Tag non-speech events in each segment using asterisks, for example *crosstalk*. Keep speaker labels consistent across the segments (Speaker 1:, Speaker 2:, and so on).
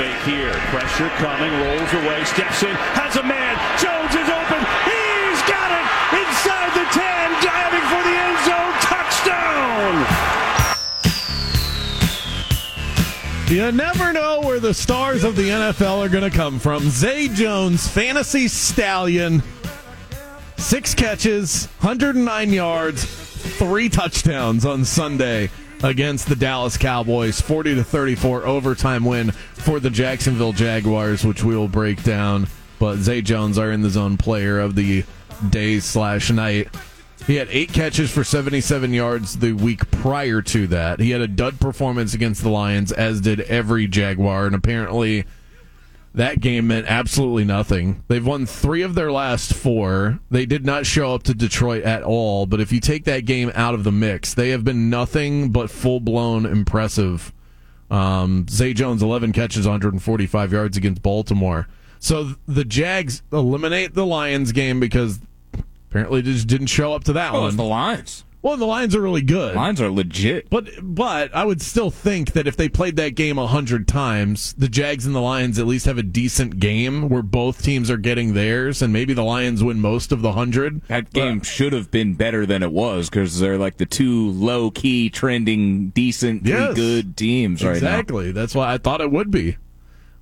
Speaker 1: Fake here. Pressure coming. Rolls away. Steps in. Has a man. Jones is open. He's got it. Inside the 10. Diving for the end zone. Touchdown.
Speaker 2: You never know where the stars of the NFL are going to come from. Zay Jones, fantasy stallion, six catches, 109 yards, three touchdowns on Sunday against the Dallas Cowboys. 40 to 34 overtime win for the Jacksonville Jaguars, which we will break down. But Zay Jones, our in the zone player of the day slash night. He had eight catches for 77 yards the week prior to that. He had a dud performance against the Lions, as did every Jaguar, and apparently that game meant absolutely nothing. They've won three of their last four. They did not show up to Detroit at all, but if you take that game out of the mix, they have been nothing but full blown impressive. Um, Zay Jones, 11 catches, 145 yards against Baltimore. So the Jags eliminate the Lions game because Apparently, just didn't show up to that
Speaker 3: Oh,
Speaker 2: one.
Speaker 3: it's the Lions.
Speaker 2: Well, the Lions are really good.
Speaker 3: Lions are legit.
Speaker 2: But but I would still think that if they played that game a hundred times, the Jags and the Lions at least have a decent game where both teams are getting theirs, and maybe the Lions win most of the hundred.
Speaker 3: That game should have been better than it was because they're like the two low key, trending, decent,
Speaker 2: Yes.
Speaker 3: good teams right now.
Speaker 2: exactly. That's why I thought it would be.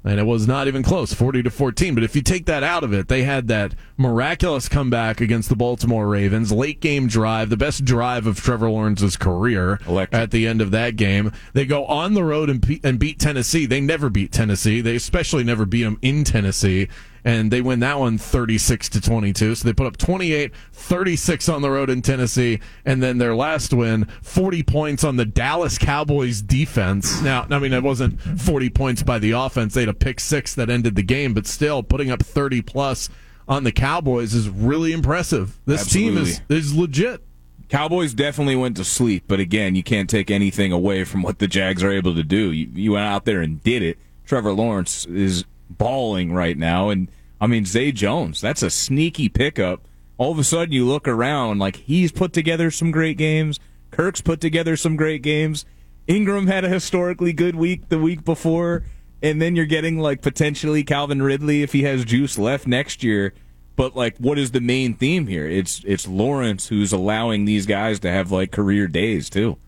Speaker 2: And it was not even close, 40 to 14. But if you take that out of it, they had that miraculous comeback against the Baltimore Ravens, late game drive, the best drive of Trevor Lawrence's career
Speaker 3: Electric.
Speaker 2: at the end of that game. They go on the road and, pe- and beat Tennessee. They never beat Tennessee. They especially never beat them in Tennessee. And they win that one 36 to 22. So they put up 28, 36 on the road in Tennessee. And then their last win, 40 points on the Dallas Cowboys defense. Now, I mean, it wasn't 40 points by the offense. They had a pick six that ended the game, but still putting up 30 plus on the Cowboys is really impressive. This team is, is legit.
Speaker 3: Cowboys definitely went to sleep, but again, you can't take anything away from what the Jags are able to do. You, you went out there and did it. Trevor Lawrence is balling right now, and I mean Zay Jones. That's a sneaky pickup. All of a sudden, you look around like he's put together some great games. Kirk's put together some great games. Ingram had a historically good week the week before, and then you're getting like potentially Calvin Ridley if he has juice left next year. But like, what is the main theme here? It's it's Lawrence who's allowing these guys to have like career days too.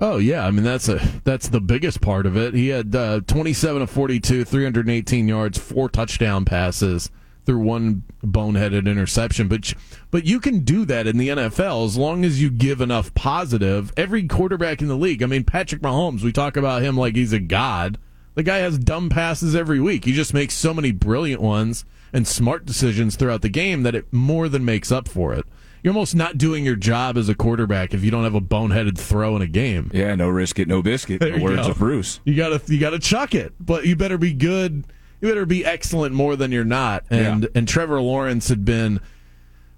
Speaker 2: Oh yeah, I mean that's a that's the biggest part of it. He had uh, 27 of 42, 318 yards, four touchdown passes through one boneheaded interception. But but you can do that in the NFL as long as you give enough positive. Every quarterback in the league. I mean Patrick Mahomes, we talk about him like he's a god. The guy has dumb passes every week. He just makes so many brilliant ones and smart decisions throughout the game that it more than makes up for it. You're almost not doing your job as a quarterback if you don't have a boneheaded throw in a game.
Speaker 3: Yeah, no risk it, no biscuit. *laughs*
Speaker 2: There
Speaker 3: The words
Speaker 2: go.
Speaker 3: of Bruce.
Speaker 2: You gotta you gotta chuck it, but you better be good. You better be excellent more than you're not. And
Speaker 3: Yeah.
Speaker 2: and Trevor Lawrence had been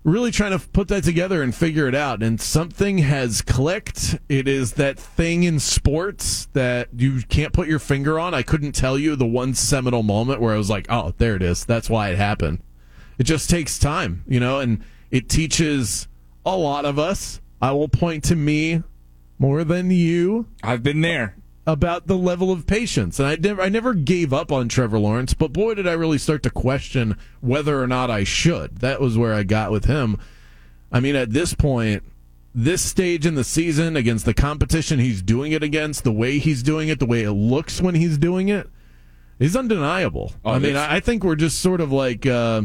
Speaker 2: really trying to put that together and figure it out. And something has clicked. It is that thing in sports that you can't put your finger on. I couldn't tell you the one seminal moment where I was like, oh, there it is. That's why it happened. It just takes time, you know, and it teaches a lot of us. I will point to me more than you
Speaker 3: I've been there.
Speaker 2: about the level of patience. And I never I never gave up on Trevor Lawrence, but boy did I really start to question whether or not I should. That was where I got with him. I mean, at this point, this stage in the season against the competition he's doing it against, the way he's doing it, the way it looks when he's doing it, is undeniable.
Speaker 3: Oh,
Speaker 2: I mean, I I think we're just sort of like uh,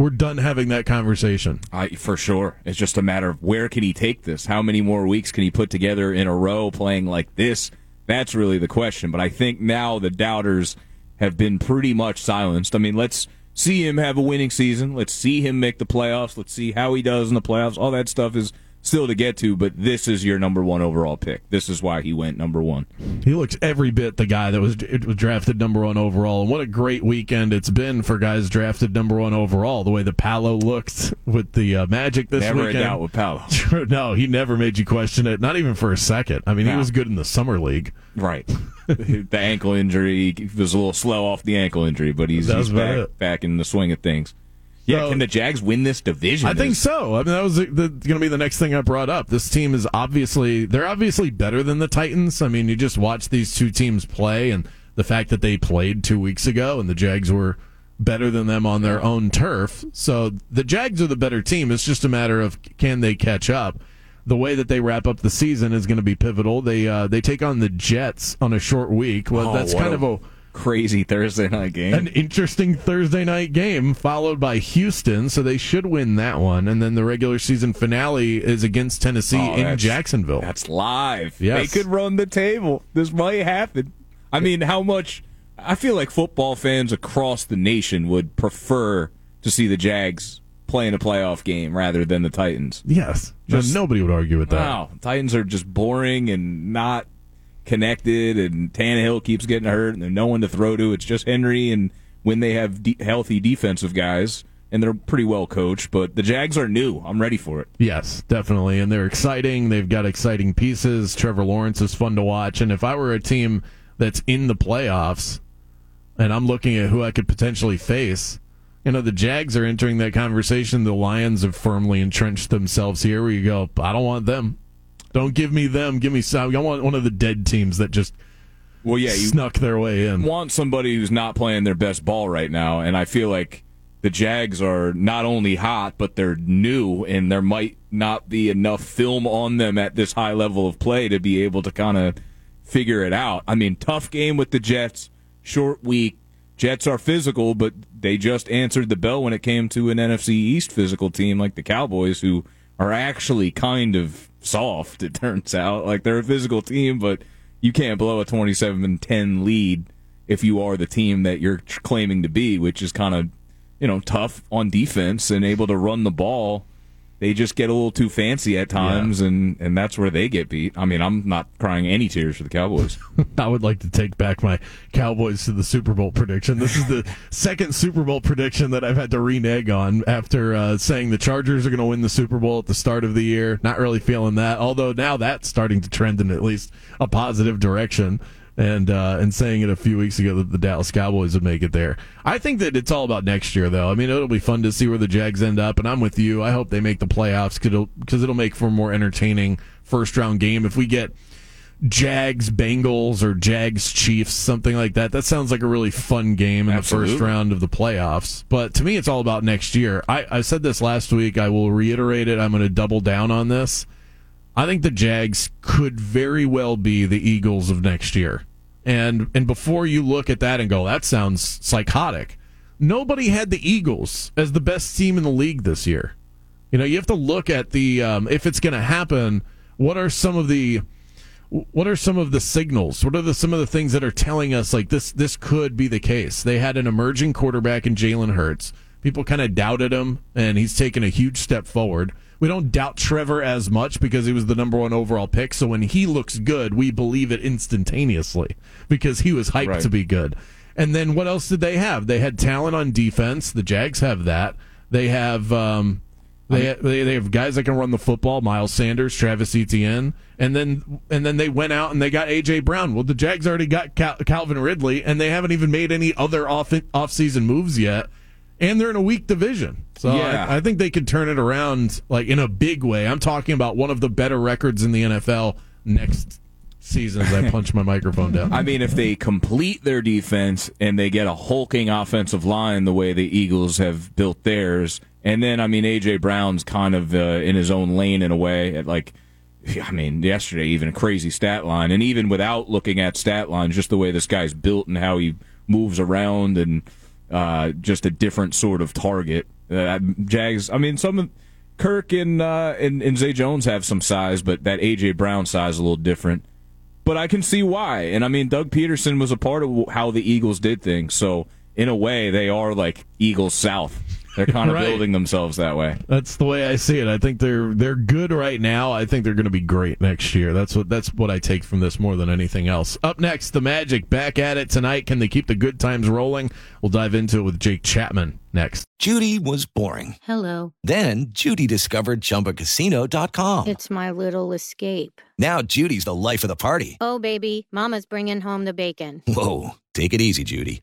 Speaker 2: we're done having that conversation.
Speaker 3: I, for sure. It's just a matter of where can he take this? How many more weeks can he put together in a row playing like this? That's really the question. But I think now the doubters have been pretty much silenced. I mean, let's see him have a winning season. Let's see him make the playoffs. Let's see how he does in the playoffs. All that stuff is still to get to, but this is your number one overall pick. This is why he went number one.
Speaker 2: He looks every bit the guy that was, was drafted number one overall. And what a great weekend it's been for guys drafted number one overall. The way the Paolo looked with the uh, Magic this
Speaker 3: Never
Speaker 2: weekend.
Speaker 3: a doubt with Paolo. *laughs*
Speaker 2: no, he never made you question it, not even for a second. I mean, he was good in the summer league.
Speaker 3: Right. *laughs* the ankle injury he was a little slow off the ankle injury, but he's, he's back, back in the swing of things. Yeah,
Speaker 2: So-
Speaker 3: can the Jags win this division?
Speaker 2: I think so. I mean, that was going to be the next thing I brought up. This team is obviously they're obviously better than the Titans. I mean, you just watch these two teams play, and the fact that they played two weeks ago, and the Jags were better than them on their own turf. So the Jags are the better team. It's just a matter of can they catch up. The way that they wrap up the season is going to be pivotal. They uh, they take on the Jets on a short week. Well,
Speaker 3: Oh,
Speaker 2: that's kind of a
Speaker 3: crazy Thursday night game.
Speaker 2: an interesting Thursday night game, followed by Houston, so they should win that one. And then the regular season finale is against Tennessee
Speaker 3: Oh,
Speaker 2: in
Speaker 3: that's-
Speaker 2: Jacksonville.
Speaker 3: That's live.
Speaker 2: Yes.
Speaker 3: They could run the table. This might happen. I mean, how much? I feel like football fans across the nation would prefer to see the Jags play in a playoff game rather than the Titans.
Speaker 2: yes,
Speaker 3: Just-
Speaker 2: nobody would argue with that.
Speaker 3: Wow, Titans are just boring and not connected, and Tannehill keeps getting hurt, and there's no one to throw to. It's just Henry, and when they have de- healthy defensive guys, and they're pretty well coached. But the Jags are new. I'm ready for it.
Speaker 2: Yes, definitely. And they're exciting. They've got exciting pieces. Trevor Lawrence is fun to watch. And if I were a team that's in the playoffs and I'm looking at who I could potentially face, you know, the Jags are entering that conversation. The Lions have firmly entrenched themselves here where you go, I don't want them. Don't give me them. Give me some. I want one of the dead teams that just
Speaker 3: Well, yeah, you
Speaker 2: snuck their way in.
Speaker 3: want somebody who's not playing their best ball right now, and I feel like the Jags are not only hot, but they're new, and there might not be enough film on them at this high level of play to be able to kind of figure it out. I mean, tough game with the Jets, short week. Jets are physical, but they just answered the bell when it came to an NFC East physical team like the Cowboys, who are actually kind of soft, it turns out. Like they're a physical team, but you can't blow a 27 10 lead if you are the team that you're claiming to be, which is kind of, you know, tough on defense and able to run the ball. They just get a little too fancy at times, and, and that's where they get beat. I mean, I'm not crying any tears for the Cowboys. *laughs*
Speaker 2: I would like to take back my Cowboys to the Super Bowl prediction. This is the *laughs* second Super Bowl prediction that I've had to renege on after uh, saying the Chargers are going to win the Super Bowl at the start of the year. Not really feeling that, although now that's starting to trend in at least a positive direction. And uh, and saying it a few weeks ago that the Dallas Cowboys would make it there. I think that it's all about next year, though. I mean, it'll be fun to see where the Jags end up, and I'm with you. I hope they make the playoffs because it'll, 'cause it'll make for a more entertaining first round game. If we get Jags Bengals or Jags Chiefs, something like that. That sounds like a really fun game in the first round of the playoffs. But to me, it's all about next year. I, I said this last week. I will reiterate it. I'm going to double down on this. I think the Jags could very well be the Eagles of next year. And and before you look at that and go, that sounds psychotic. Nobody had the Eagles as the best team in the league this year. You know, you have to look at the um, if it's going to happen. What are some of the what are some of the signals? What are the some of the things that are telling us like this this could be the case? They had an emerging quarterback in Jalen Hurts. People kind of doubted him, and he's taken a huge step forward. We don't doubt Trevor as much because he was the number one overall pick. So when he looks good, we believe it instantaneously because he was hyped
Speaker 3: Right.
Speaker 2: to be good. And then what else did they have? They had talent on defense. The Jags have that. They have um, they, they they have guys that can run the football. Miles Sanders, Travis Etienne, and then and then they went out and they got AJ Brown. Well, the Jags already got Cal- Calvin Ridley, and they haven't even made any other off off season moves yet. And they're in a weak division, so
Speaker 3: Yeah.
Speaker 2: I, I think they could turn it around like in a big way. I'm talking about one of the better records in the NFL next season. As I *laughs* punch my microphone down.
Speaker 3: I mean, if they complete their defense and they get a hulking offensive line the way the Eagles have built theirs, and then I mean AJ Brown's kind of uh, in his own lane in a way. At like, I mean, yesterday even a crazy stat line, and even without looking at stat lines, just the way this guy's built and how he moves around and uh, just a different sort of target. Uh, Jags. I mean, some Kirk and, uh, and and Zay Jones have some size, but that AJ Brown size a little different but I can see why. And I mean, Doug Pederson was a part of how the Eagles did things. So in a way, they are like Eagles South. They're kind of
Speaker 2: Right.
Speaker 3: building themselves that way.
Speaker 2: That's the way I see it. I think they're they're good right now. I think they're going to be great next year. That's what that's what I take from this more than anything else. Up next, the Magic back at it tonight. Can they keep the good times rolling? We'll dive into it with Jake Chapman next.
Speaker 4: Judy was boring.
Speaker 5: Hello.
Speaker 4: Then Judy discovered ChumbaCasino.com.
Speaker 5: It's my little escape.
Speaker 4: Now Judy's the life of the party.
Speaker 5: Oh, baby, Mama's bringing home the bacon.
Speaker 4: Whoa, take it easy, Judy.